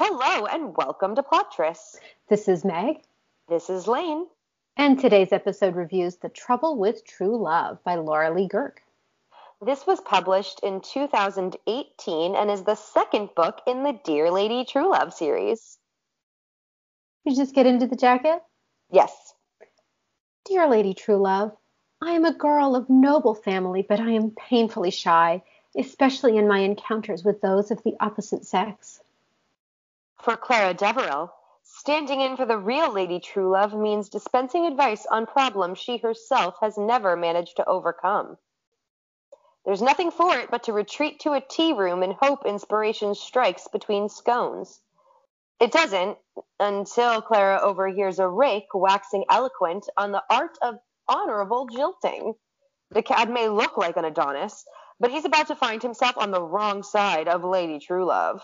Hello and welcome to Plottress. This is Meg. This is Lane. And today's episode reviews The Trouble with True Love by Laura Lee Guhrke. This was published in 2018 and is the second book in the Dear Lady Truelove series. You just get into the jacket? Yes. Dear Lady Truelove, I am a girl of noble family, but I am painfully shy, especially in my encounters with those of the opposite sex. For Clara Deverill, standing in for the real Lady Truelove means dispensing advice on problems she herself has never managed to overcome. There's nothing for it but to retreat to a tea room and hope inspiration strikes between scones. It doesn't until Clara overhears a rake waxing eloquent on the art of honorable jilting. The cad may look like an Adonis, but he's about to find himself on the wrong side of Lady Truelove.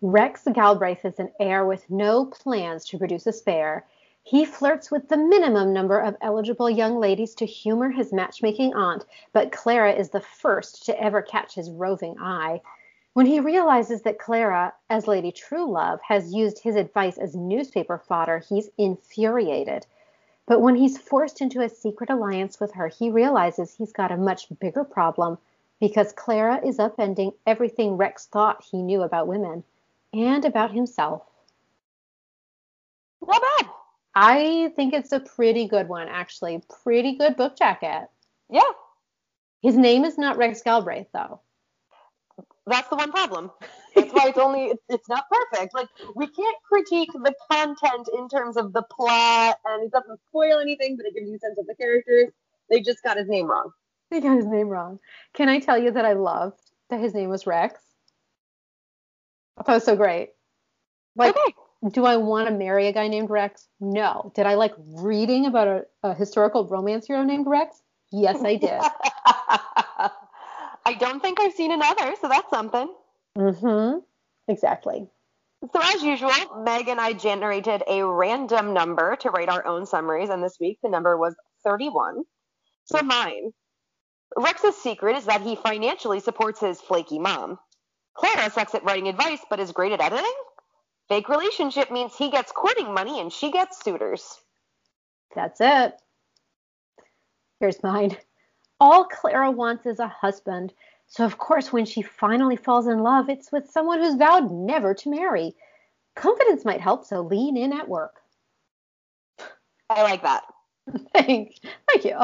Rex Galbraith is an heir with no plans to produce a spare. He flirts with the minimum number of eligible young ladies to humor his matchmaking aunt, but Clara is the first to ever catch his roving eye. When he realizes that Clara, as Lady Truelove, has used his advice as newspaper fodder, he's infuriated. But when he's forced into a secret alliance with her, he realizes he's got a much bigger problem because Clara is upending everything Rex thought he knew about women and about himself. Not bad. I think it's a pretty good one, actually. Pretty good book jacket. Yeah. His name is not Rex Galbraith, though. That's the one problem. That's why it's only it's not perfect. Like we can't critique the content in terms of the plot, and it doesn't spoil anything, but it gives you a sense of the characters. They just got his name wrong. They got his name wrong. Can I tell you that I loved that his name was Rex? I thought it was so great. Like, okay. do I want to marry a guy named Rex? No. Did I like reading about a, a historical romance hero named Rex? Yes, I did. I don't think I've seen another, so that's something. mm-hmm. Exactly. So as usual, Meg and I generated a random number to write our own summaries, and this week the number was 31. So mine. Rex's secret is that he financially supports his flaky mom. Clara sucks at writing advice but is great at editing. Fake relationship means he gets courting money and she gets suitors. That's it. Here's mine. All Clara wants is a husband. So, of course, when she finally falls in love, it's with someone who's vowed never to marry. Confidence might help, so lean in at work. I like that. Thank, thank you.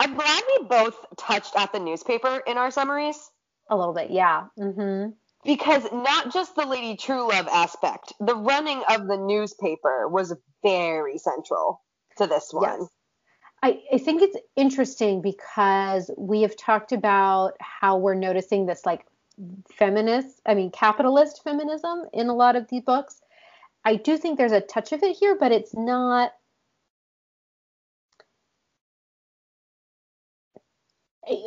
I'm glad we both touched at the newspaper in our summaries. A little bit, yeah. Mm-hmm. Because not just the Lady Truelove aspect, the running of the newspaper was very central to this one. Yes. I, I think it's interesting because we have talked about how we're noticing this like feminist, I mean, capitalist feminism in a lot of the books. I do think there's a touch of it here, but it's not.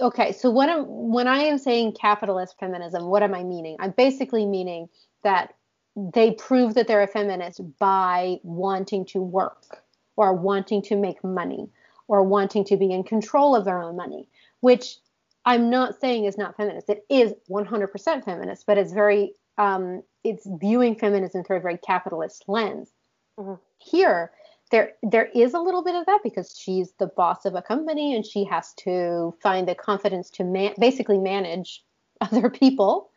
Okay, so what am, when I am saying capitalist feminism, what am I meaning? I'm basically meaning that they prove that they're a feminist by wanting to work or wanting to make money or wanting to be in control of their own money, which I'm not saying is not feminist. It is 100% feminist, but it's very um, it's viewing feminism through a very capitalist lens. Mm-hmm. Here, there there is a little bit of that because she's the boss of a company and she has to find the confidence to man- basically manage other people.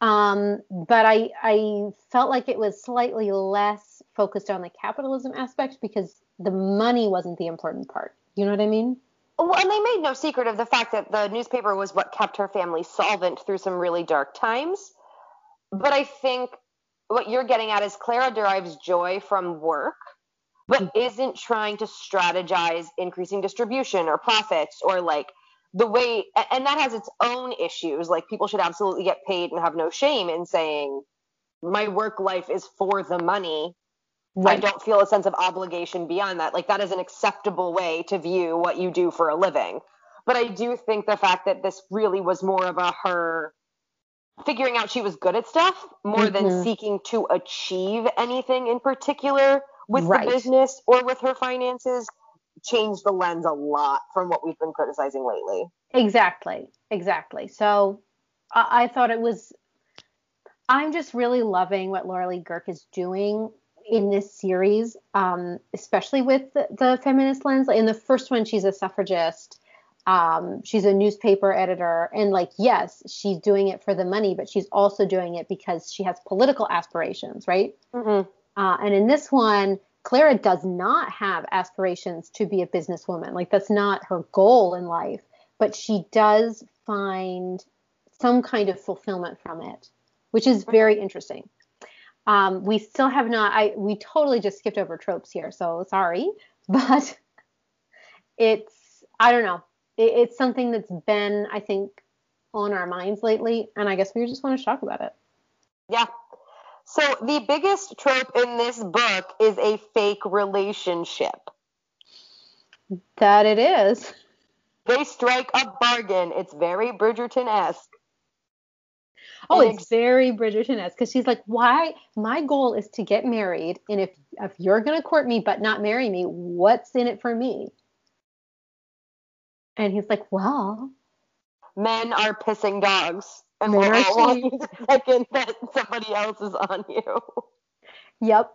Um, but I I felt like it was slightly less focused on the capitalism aspect because the money wasn't the important part. You know what I mean? Well, and they made no secret of the fact that the newspaper was what kept her family solvent through some really dark times. But I think what you're getting at is Clara derives joy from work, but isn't trying to strategize increasing distribution or profits or like the way, and that has its own issues. Like people should absolutely get paid and have no shame in saying, my work life is for the money Right. I don't feel a sense of obligation beyond that. Like that is an acceptable way to view what you do for a living. But I do think the fact that this really was more of a her figuring out she was good at stuff more mm-hmm. than seeking to achieve anything in particular with right. the business or with her finances changed the lens a lot from what we've been criticizing lately. Exactly. Exactly. So I, I thought it was I'm just really loving what Laura Lee Guhrke is doing in this series, um, especially with the, the, feminist lens. In the first one, she's a suffragist. Um, she's a newspaper editor, and like, yes, she's doing it for the money, but she's also doing it because she has political aspirations, right? Mm-hmm. Uh, and in this one, Clara does not have aspirations to be a businesswoman. Like, that's not her goal in life, but she does find some kind of fulfillment from it, which is very interesting. Um, we still have not. I we totally just skipped over tropes here, so sorry, but it's I don't know. It, it's something that's been I think on our minds lately, and I guess we just want to talk about it. Yeah. So the biggest trope in this book is a fake relationship. That it is. They strike a bargain. It's very Bridgerton esque. Oh, it's very Bridgerton-esque because she's like, why? My goal is to get married, and if if you're gonna court me but not marry me, what's in it for me? And he's like, well, men are pissing dogs, and we're all the second that somebody else is on you. Yep,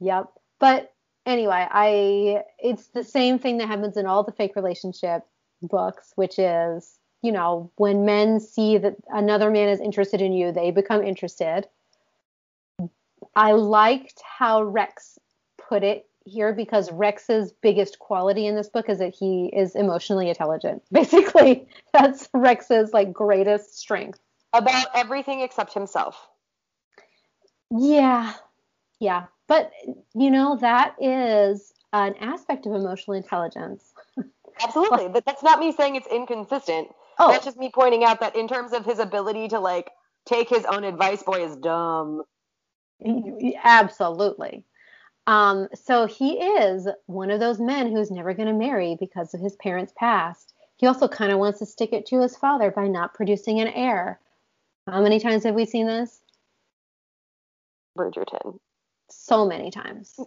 yep. But anyway, I it's the same thing that happens in all the fake relationship books, which is you know, when men see that another man is interested in you, they become interested. I liked how Rex put it here because Rex's biggest quality in this book is that he is emotionally intelligent. Basically, that's Rex's like greatest strength. About everything except himself. Yeah. Yeah. But you know, that is an aspect of emotional intelligence. Absolutely. but that's not me saying it's inconsistent. Oh. That's just me pointing out that in terms of his ability to like take his own advice, boy is dumb. Absolutely. Um, so he is one of those men who's never going to marry because of his parents' past. He also kind of wants to stick it to his father by not producing an heir. How many times have we seen this? Bridgerton. So many times. so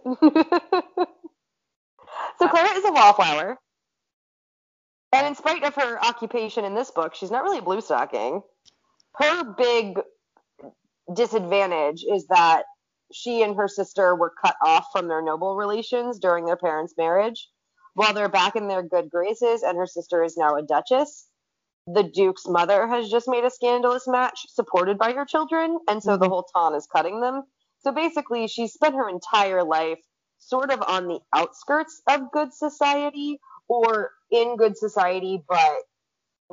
Clara is a wallflower. And in spite of her occupation in this book, she's not really a blue stocking. Her big disadvantage is that she and her sister were cut off from their noble relations during their parents' marriage. While they're back in their good graces and her sister is now a duchess, the Duke's mother has just made a scandalous match supported by her children, and so the mm-hmm. whole town is cutting them. So basically, she spent her entire life sort of on the outskirts of good society or in good society, but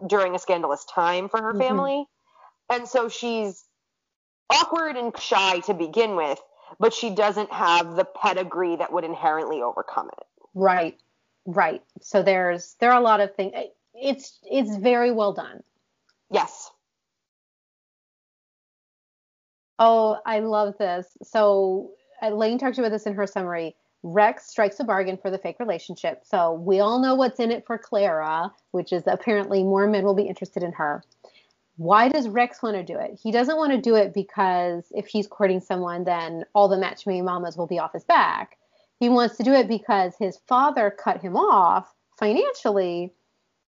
during a scandalous time for her mm-hmm. family. And so she's awkward and shy to begin with, but she doesn't have the pedigree that would inherently overcome it. Right. Right. So there's there are a lot of things it's it's very well done. Yes. Oh, I love this. So uh, Elaine talked about this in her summary. Rex strikes a bargain for the fake relationship. So we all know what's in it for Clara, which is apparently more men will be interested in her. Why does Rex want to do it? He doesn't want to do it because if he's courting someone, then all the matchmaking mamas will be off his back. He wants to do it because his father cut him off financially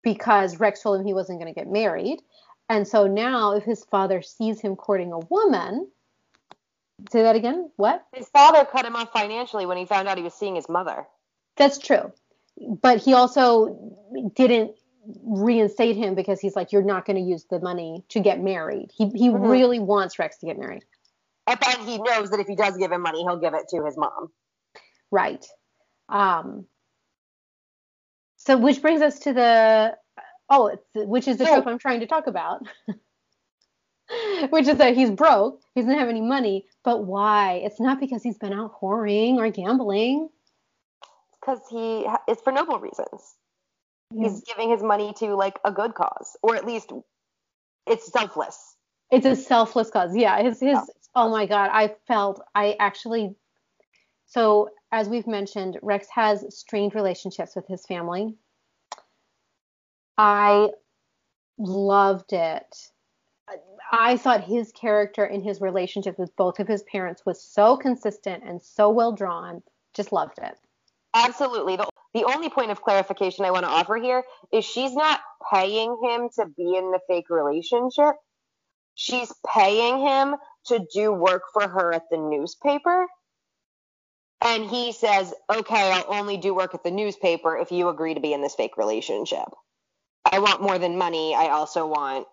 because Rex told him he wasn't going to get married. And so now, if his father sees him courting a woman, Say that again. What? His father cut him off financially when he found out he was seeing his mother. That's true. But he also didn't reinstate him because he's like, you're not going to use the money to get married. He he mm-hmm. really wants Rex to get married. And then he knows that if he does give him money, he'll give it to his mom. Right. Um. So, which brings us to the oh, it's, which is the so, trope I'm trying to talk about. which is that he's broke, he doesn't have any money. But why? It's not because he's been out whoring or gambling. Because he it's for noble reasons. Yeah. He's giving his money to like a good cause, or at least it's selfless. It's a selfless cause. Yeah. His his. Oh my God. I felt I actually. So as we've mentioned, Rex has strained relationships with his family. I loved it I thought his character and his relationship with both of his parents was so consistent and so well drawn. Just loved it. Absolutely. The, the only point of clarification I want to offer here is she's not paying him to be in the fake relationship. She's paying him to do work for her at the newspaper. And he says, okay, I'll only do work at the newspaper if you agree to be in this fake relationship. I want more than money. I also want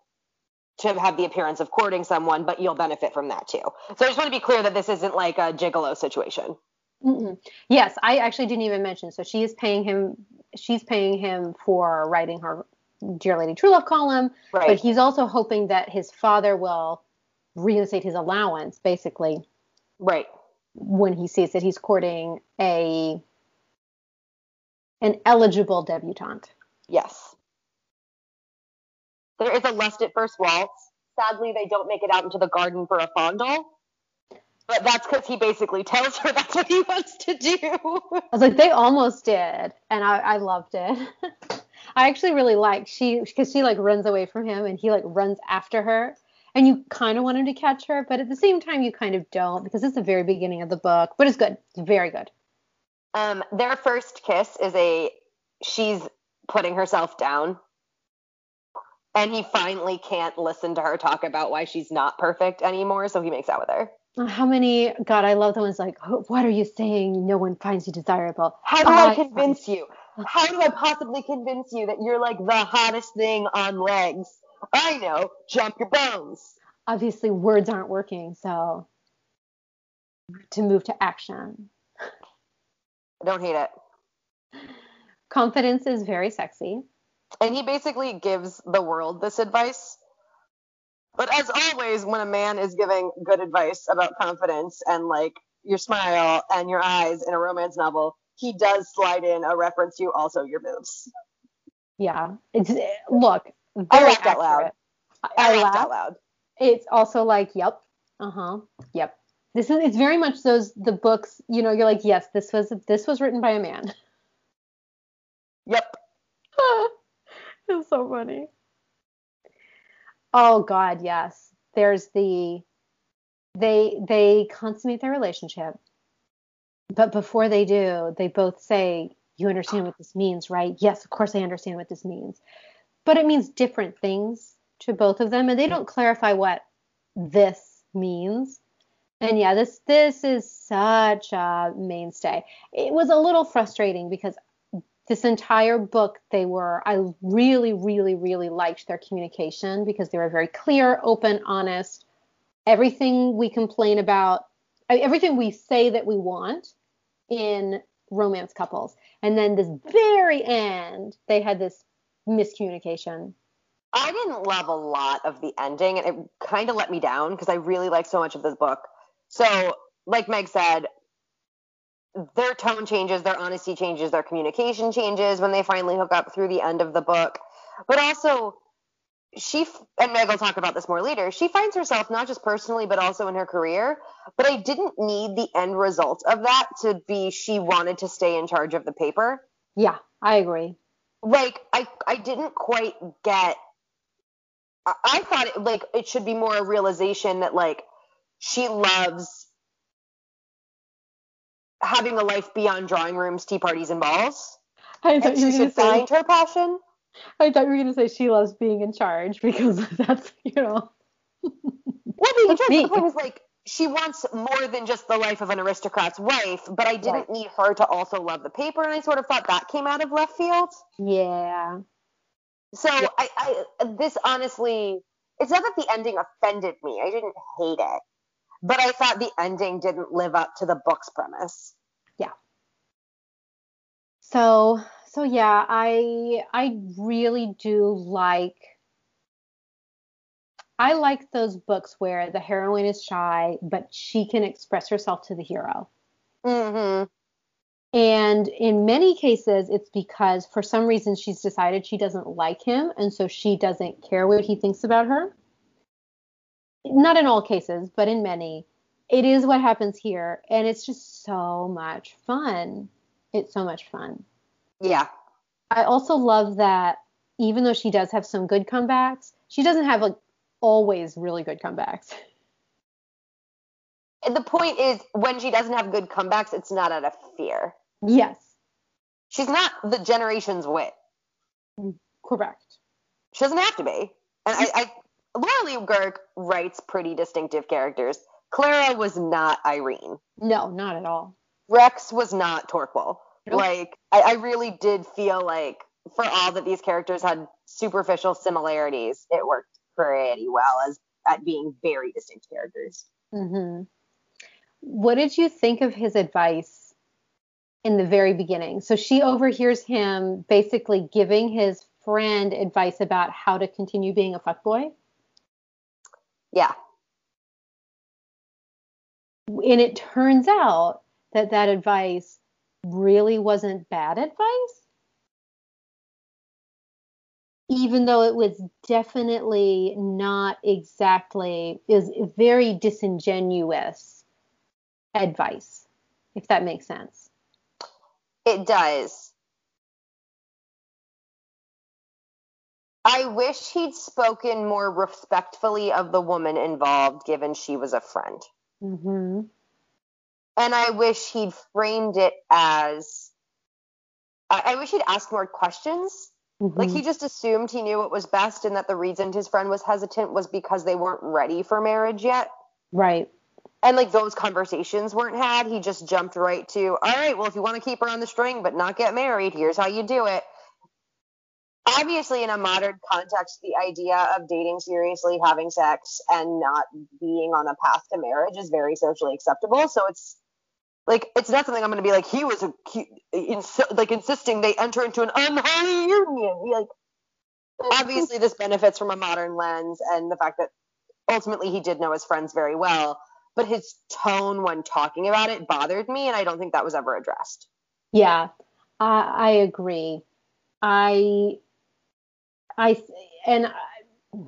to have the appearance of courting someone, but you'll benefit from that too. So I just want to be clear that this isn't like a gigolo situation. Mm-mm. Yes, I actually didn't even mention. So she is paying him. She's paying him for writing her Dear Lady Truelove column, right. but he's also hoping that his father will reinstate his allowance, basically. Right. When he sees that he's courting a an eligible debutante. Yes. There is a lust at first waltz. Sadly, they don't make it out into the garden for a fondle. But that's because he basically tells her that's what he wants to do. I was like, they almost did, and I, I loved it. I actually really like she because she like runs away from him and he like runs after her, and you kind of want him to catch her, but at the same time you kind of don't because it's the very beginning of the book. But it's good, it's very good. Um, their first kiss is a she's putting herself down and he finally can't listen to her talk about why she's not perfect anymore, so he makes out with her. How many? God, I love the ones like, oh, "What are you saying? No one finds you desirable." How do I, I convince you? How do I possibly convince you that you're like the hottest thing on legs? I know. Jump your bones. Obviously, words aren't working, so to move to action. I don't hate it. Confidence is very sexy. And he basically gives the world this advice. But as always, when a man is giving good advice about confidence and like your smile and your eyes in a romance novel, he does slide in a reference to also your moves. Yeah. It's look, I laughed out loud. I, I laughed out loud. It's also like, yep, uh-huh, yep. This is it's very much those the books, you know, you're like, yes, this was this was written by a man. Yep. it's so funny. Oh God, yes. There's the they they consummate their relationship. But before they do, they both say, You understand what this means, right? Yes, of course I understand what this means. But it means different things to both of them, and they don't clarify what this means. And yeah, this this is such a mainstay. It was a little frustrating because this entire book they were i really really really liked their communication because they were very clear open honest everything we complain about everything we say that we want in romance couples and then this very end they had this miscommunication i didn't love a lot of the ending and it kind of let me down because i really like so much of this book so like meg said their tone changes, their honesty changes, their communication changes when they finally hook up through the end of the book. But also, she and Meg will talk about this more later. She finds herself not just personally, but also in her career. But I didn't need the end result of that to be she wanted to stay in charge of the paper. Yeah, I agree. Like I, I didn't quite get. I, I thought it, like it should be more a realization that like she loves having a life beyond drawing rooms, tea parties, and balls. I thought and you were going to say find her passion. I thought you were going to say she loves being in charge because that's you know. well, being in charge. The point is like she wants more than just the life of an aristocrat's wife, but I didn't right. need her to also love the paper, and I sort of thought that came out of left field. Yeah. So yeah. I, I, this honestly, it's not that the ending offended me. I didn't hate it but I thought the ending didn't live up to the book's premise. Yeah. So so yeah, I I really do like I like those books where the heroine is shy, but she can express herself to the hero. Mm-hmm. And in many cases, it's because for some reason she's decided she doesn't like him, and so she doesn't care what he thinks about her not in all cases, but in many, it is what happens here. And it's just so much fun. It's so much fun. Yeah. I also love that even though she does have some good comebacks, she doesn't have like always really good comebacks. And The point is when she doesn't have good comebacks, it's not out of fear. Yes. She's not the generation's wit. Mm, correct. She doesn't have to be. And I, I Laura Lee Guhrke writes pretty distinctive characters. Clara was not Irene. No, not at all. Rex was not Torquil. Nope. Like I, I really did feel like for all that these characters had superficial similarities, it worked pretty well as at being very distinct characters. hmm What did you think of his advice in the very beginning? So she overhears him basically giving his friend advice about how to continue being a fuckboy. Yeah. And it turns out that that advice really wasn't bad advice. Even though it was definitely not exactly, is very disingenuous advice, if that makes sense. It does. I wish he'd spoken more respectfully of the woman involved, given she was a friend. Mm-hmm. And I wish he'd framed it as I, I wish he'd asked more questions. Like Mm-hmm. he just assumed he knew what was best and that the reason his friend was hesitant was because they weren't ready for marriage yet. right. And like those conversations weren't had. He just jumped right to, all right, well, if you want to keep her on the string but not get married, here's how you do it. Obviously, in a modern context, the idea of dating seriously, having sex, and not being on a path to marriage is very socially acceptable. So it's like it's not something I'm going to be like he was a, he, ins- like insisting they enter into an unholy union. Like obviously, this benefits from a modern lens and the fact that ultimately he did know his friends very well, but his tone when talking about it bothered me, and I don't think that was ever addressed. Yeah, I, I agree. I, I, and I,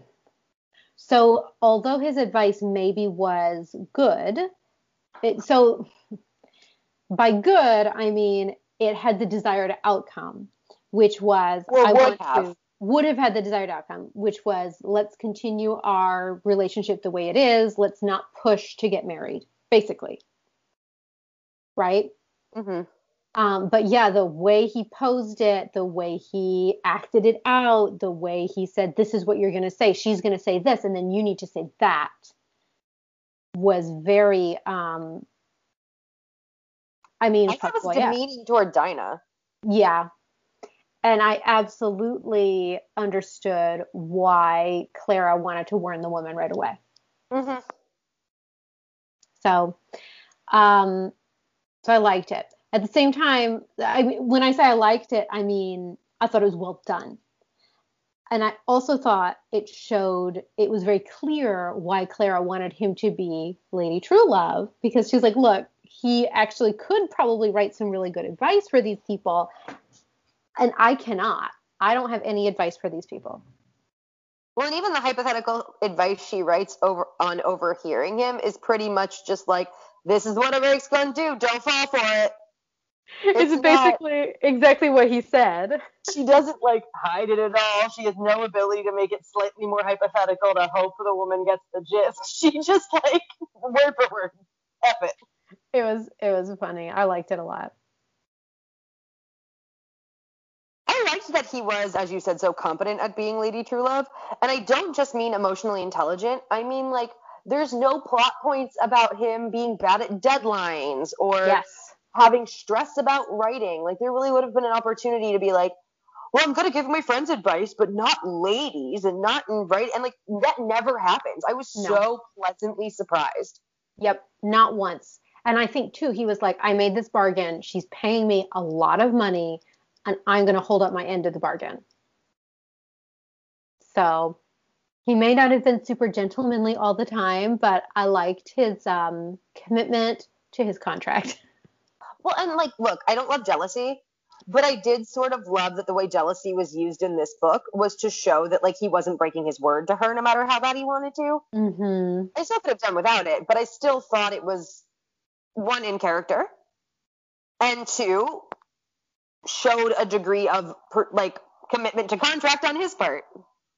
so although his advice maybe was good, it, so by good I mean it had the desired outcome, which was Or I would have. to would have had the desired outcome, which was let's continue our relationship the way it is. Let's not push to get married, basically. Right? hmm Um, but yeah, the way he posed it, the way he acted it out, the way he said, This is what you're going to say, she's going to say this, and then you need to say that was very, um, I mean, I thought it fuckboy, was yeah. demeaning toward Dinah. yeah. And I absolutely understood why Clara wanted to warn the woman right away. hmm So, um, so I liked it. At the same time, I mean, when I say I liked it, I mean I thought it was well done. And I also thought it showed it was very clear why Clara wanted him to be Lady Truelove because she's like, look, he actually could probably write some really good advice for these people, and I cannot. I don't have any advice for these people. Well, and even the hypothetical advice she writes over on overhearing him is pretty much just like, "This is what America's gonna do. Don't fall for it." It's not- basically exactly what he said. She doesn't like hide it at all. She has no ability to make it slightly more hypothetical to hope the woman gets the gist. She just like word for word, F it. It was it was funny. I liked it a lot. I liked that he was, as you said, so competent at being Lady Truelove. And I don't just mean emotionally intelligent. I mean like there's no plot points about him being bad at deadlines or Yes. having stress about writing. Like there really would have been an opportunity to be like, well, I'm gonna give my friends advice, but not ladies and not in writing. And like that never happens. I was No. so pleasantly surprised. Yep, not once. And I think too, he was like, I made this bargain. She's paying me a lot of money, and I'm going to hold up my end of the bargain. So he may not have been super gentlemanly all the time, but I liked his um, commitment to his contract. Well, and like, look, I don't love jealousy, but I did sort of love that the way jealousy was used in this book was to show that like he wasn't breaking his word to her no matter how bad he wanted to. Mm-hmm. I still could have done without it, but I still thought it was one in character, and two showed a degree of per, like commitment to contract on his part.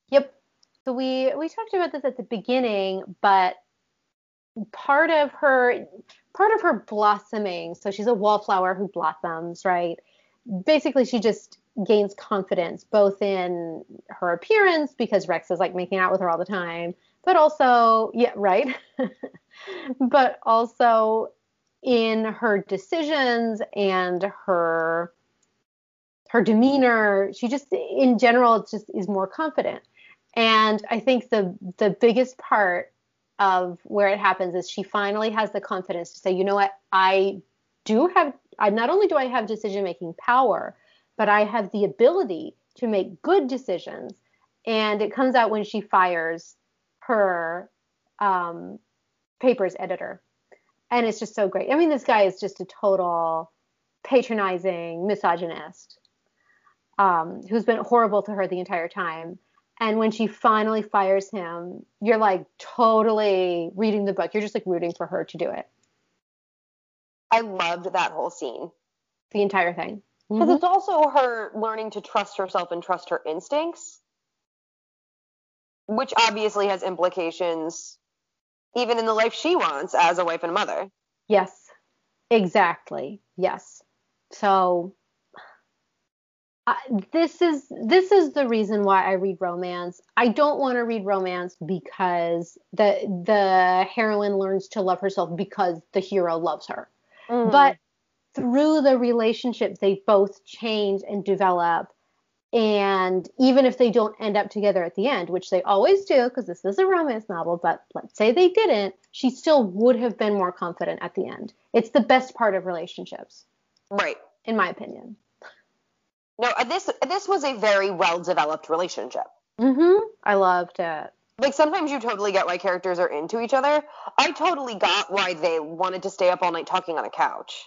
Yep. So we we talked about this at the beginning, but part of her part of her blossoming, so she's a wallflower who blossoms, right? Basically she just gains confidence both in her appearance because Rex is like making out with her all the time, but also, yeah, right. but also in her decisions and her her demeanor. She just in general just is more confident. And I think the the biggest part of where it happens is she finally has the confidence to say, you know what, I do have I not only do I have decision making power, but I have the ability to make good decisions. And it comes out when she fires her um, papers editor. And it's just so great. I mean, this guy is just a total patronizing misogynist um, who's been horrible to her the entire time. And when she finally fires him, you're like totally reading the book. You're just like rooting for her to do it. I loved that whole scene. The entire thing. Because mm-hmm. it's also her learning to trust herself and trust her instincts, which obviously has implications even in the life she wants as a wife and a mother. Yes, exactly. Yes. So uh, this is this is the reason why I read romance. I don't want to read romance because the the heroine learns to love herself because the hero loves her. Mm. But through the relationship, they both change and develop. And even if they don't end up together at the end, which they always do, because this is a romance novel, but let's say they didn't, she still would have been more confident at the end. It's the best part of relationships. Right. In my opinion. No, this this was a very well developed relationship. Mm-hmm. I loved it. Like sometimes you totally get why characters are into each other. I totally got why they wanted to stay up all night talking on a couch.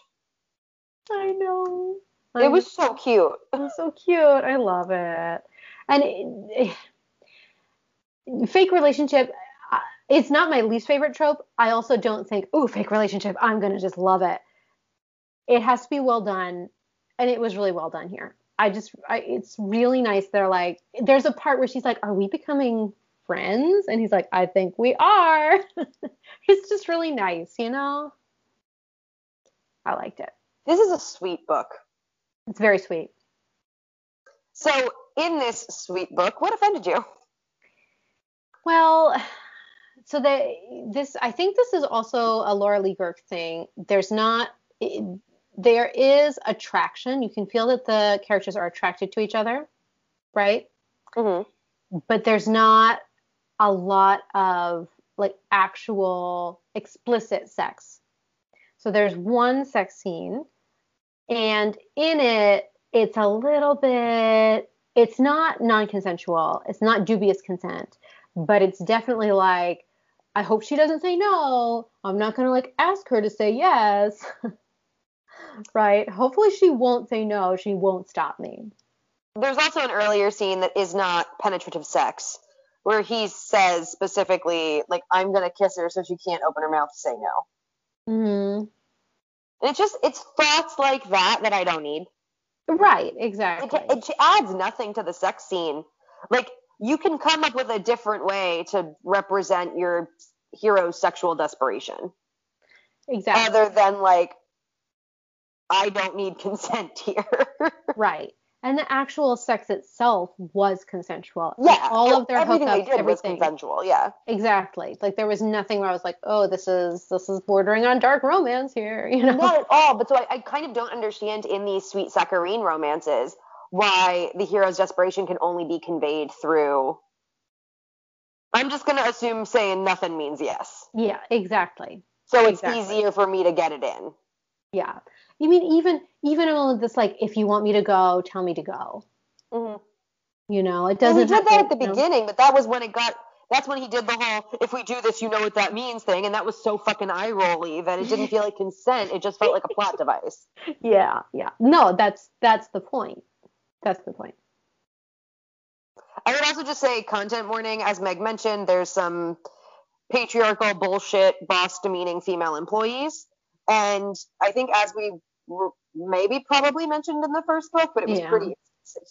I know. It was so cute. It was so cute. I love it. And it, it, fake relationship, it's not my least favorite trope. I also don't think, ooh, fake relationship, I'm going to just love it. It has to be well done. And it was really well done here. I just, I, it's really nice. They're like, there's a part where she's like, are we becoming friends? And he's like, I think we are. it's just really nice, you know? I liked it. This is a sweet book. It's very sweet. So, in this sweet book, what offended you? Well, so they this I think this is also a Laura Lee Guhrke thing. There's not there is attraction. You can feel that the characters are attracted to each other, right? Mm-hmm. But there's not a lot of like actual explicit sex. So there's one sex scene and in it, it's a little bit, it's not non consensual, it's not dubious consent, but it's definitely like, I hope she doesn't say no. I'm not going to like ask her to say yes. right? Hopefully she won't say no. She won't stop me. There's also an earlier scene that is not penetrative sex where he says specifically, like, I'm going to kiss her so she can't open her mouth to say no. Mm-hmm. And it's just it's thoughts like that that I don't need. Right, exactly. It, it adds nothing to the sex scene. Like you can come up with a different way to represent your hero's sexual desperation. Exactly. Other than like I don't need consent here. right and the actual sex itself was consensual. Yeah, all of their everything hookups, they did everything was consensual. Yeah, exactly. Like there was nothing where I was like, oh, this is this is bordering on dark romance here. You know, not at all. But so I, I kind of don't understand in these sweet saccharine romances why the hero's desperation can only be conveyed through. I'm just gonna assume saying nothing means yes. Yeah, exactly. So it's exactly. easier for me to get it in. Yeah. You mean even even all of this like if you want me to go, tell me to go. Mm-hmm. You know, it doesn't. And he did that at the beginning, know? but that was when it got. That's when he did the whole "if we do this, you know what that means" thing, and that was so fucking eye rolly that it didn't feel like consent. It just felt like a plot device. Yeah, yeah. No, that's that's the point. That's the point. I would also just say content warning, as Meg mentioned, there's some patriarchal bullshit, boss demeaning female employees. And I think as we maybe probably mentioned in the first book, but it was yeah. pretty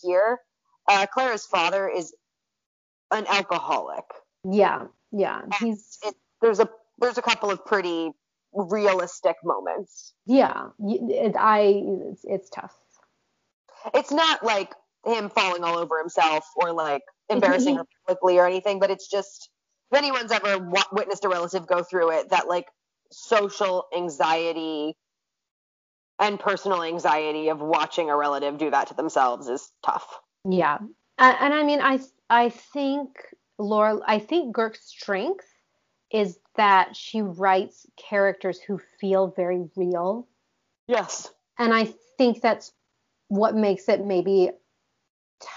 here. Uh, Clara's father is an alcoholic. Yeah, yeah. He's it, there's a there's a couple of pretty realistic moments. Yeah, it, I it's, it's tough. It's not like him falling all over himself or like embarrassing her publicly or anything, but it's just if anyone's ever w- witnessed a relative go through it, that like social anxiety and personal anxiety of watching a relative do that to themselves is tough. Yeah. And, and I mean, I I think Laura, I think Guhrke's strength is that she writes characters who feel very real. Yes. And I think that's what makes it maybe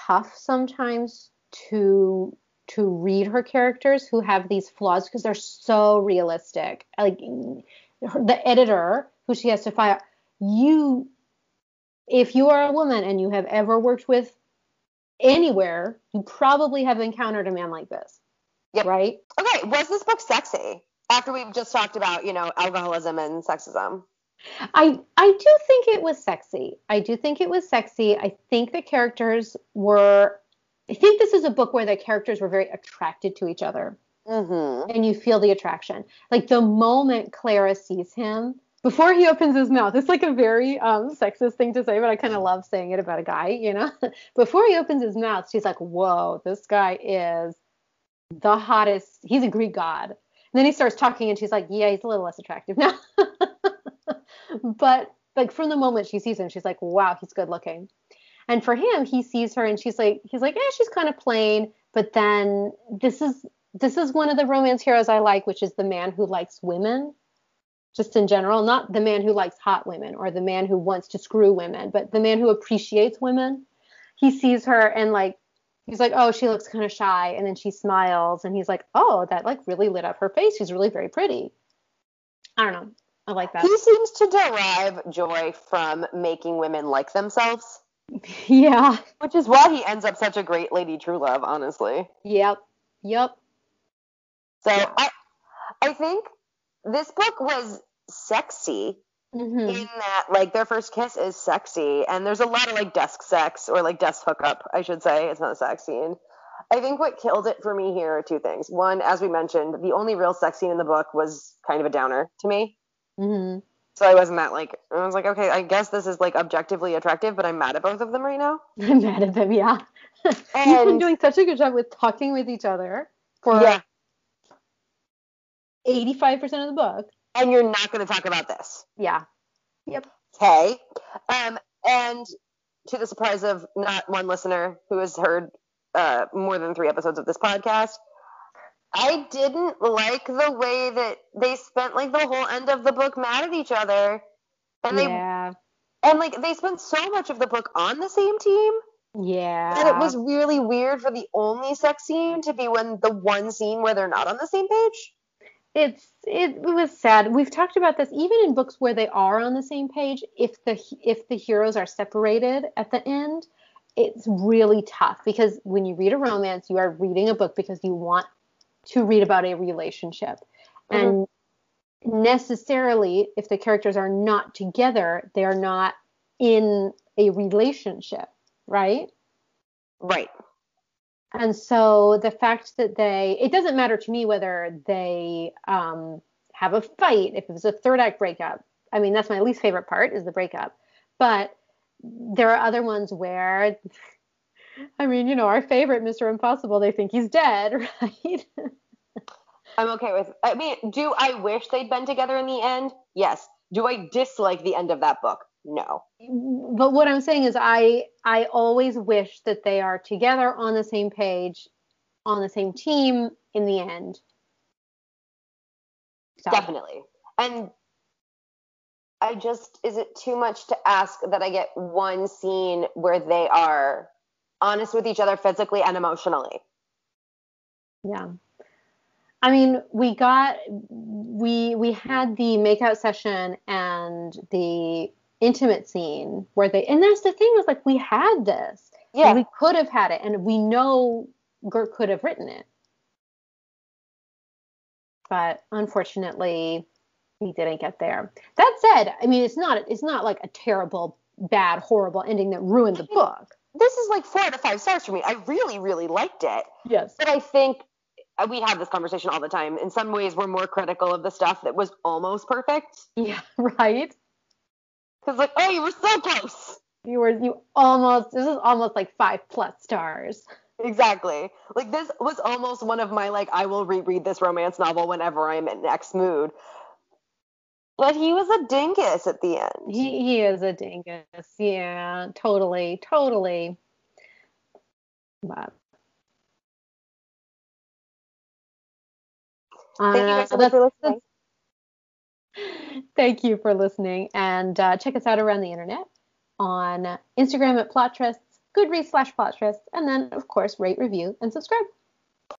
tough sometimes to to read her characters who have these flaws because they're so realistic. Like the editor who she has to fire, you if you are a woman and you have ever worked with anywhere, you probably have encountered a man like this. Yep. Right? Okay, was this book sexy? After we've just talked about, you know, alcoholism and sexism. I I do think it was sexy. I do think it was sexy. I think the characters were I think this is a book where the characters were very attracted to each other. Mm-hmm. And you feel the attraction. Like the moment Clara sees him, before he opens his mouth, it's like a very um, sexist thing to say, but I kind of love saying it about a guy, you know? before he opens his mouth, she's like, whoa, this guy is the hottest. He's a Greek god. And then he starts talking, and she's like, yeah, he's a little less attractive now. but like from the moment she sees him, she's like, wow, he's good looking. And for him, he sees her and she's like, he's like, yeah, she's kind of plain. But then this is this is one of the romance heroes I like, which is the man who likes women, just in general, not the man who likes hot women or the man who wants to screw women, but the man who appreciates women. He sees her and like he's like, oh, she looks kind of shy, and then she smiles, and he's like, oh, that like really lit up her face. She's really very pretty. I don't know. I like that. He seems to derive joy from making women like themselves. Yeah. Which is why he ends up such a great lady true love, honestly. Yep. Yep. So I I think this book was sexy Mm-hmm. in that like their first kiss is sexy and there's a lot of like desk sex or like desk hookup, I should say. It's not a sex scene. I think what killed it for me here are two things. One, as we mentioned, the only real sex scene in the book was kind of a downer to me. Mm-hmm. So I wasn't that like I was like, okay, I guess this is like objectively attractive, but I'm mad at both of them right now. I'm mad at them, yeah. You've been doing such a good job with talking with each other for Yeah. 85% of the book. And you're not gonna talk about this. Yeah. Yep. Okay. Um, and to the surprise of not one listener who has heard uh, more than three episodes of this podcast, I didn't like the way that they spent like the whole end of the book mad at each other, and they yeah. and like they spent so much of the book on the same team Yeah. And it was really weird for the only sex scene to be when the one scene where they're not on the same page. it's it, was sad. We've talked about this even in books where they are on the same page. If the if the heroes are separated at the end, it's really tough because when you read a romance, you are reading a book because you want to read about a relationship, and necessarily, if the characters are not together, they are not in a relationship, right? Right. And so the fact that they, it doesn't matter to me whether they um, have a fight, if it was a third act breakup. I mean, that's my least favorite part is the breakup. But there are other ones where, I mean, you know, our favorite Mr. Impossible, they think he's dead, right? I'm okay with. I mean, do I wish they'd been together in the end? Yes. Do I dislike the end of that book? No. but what I'm saying is, I I always wish that they are together on the same page, on the same team in the end. So, Definitely. And I just, is it too much to ask that I get one scene where they are honest with each other physically and emotionally? Yeah. I mean, we got we we had the makeout session and the intimate scene where they and that's the thing was like we had this. Yeah. We could have had it and we know Gert could have written it. But unfortunately, we didn't get there. That said, I mean, it's not it's not like a terrible, bad, horrible ending that ruined the book. This is like four out of five stars for me. I really, really liked it. Yes. But I think uh, we have this conversation all the time. In some ways, we're more critical of the stuff that was almost perfect. Yeah, right. Because, like, oh, you were so close. You were you almost this is almost like five plus stars. Exactly. Like this was almost one of my like I will reread this romance novel whenever I'm in next mood. But he was a dingus at the end. He he is a dingus. Yeah, totally, totally. But Thank you guys so uh, for listening. Thank you for listening, and uh, check us out around the internet on Instagram at plotrusts Goodreads slash plottrists, and then of course rate, review, and subscribe.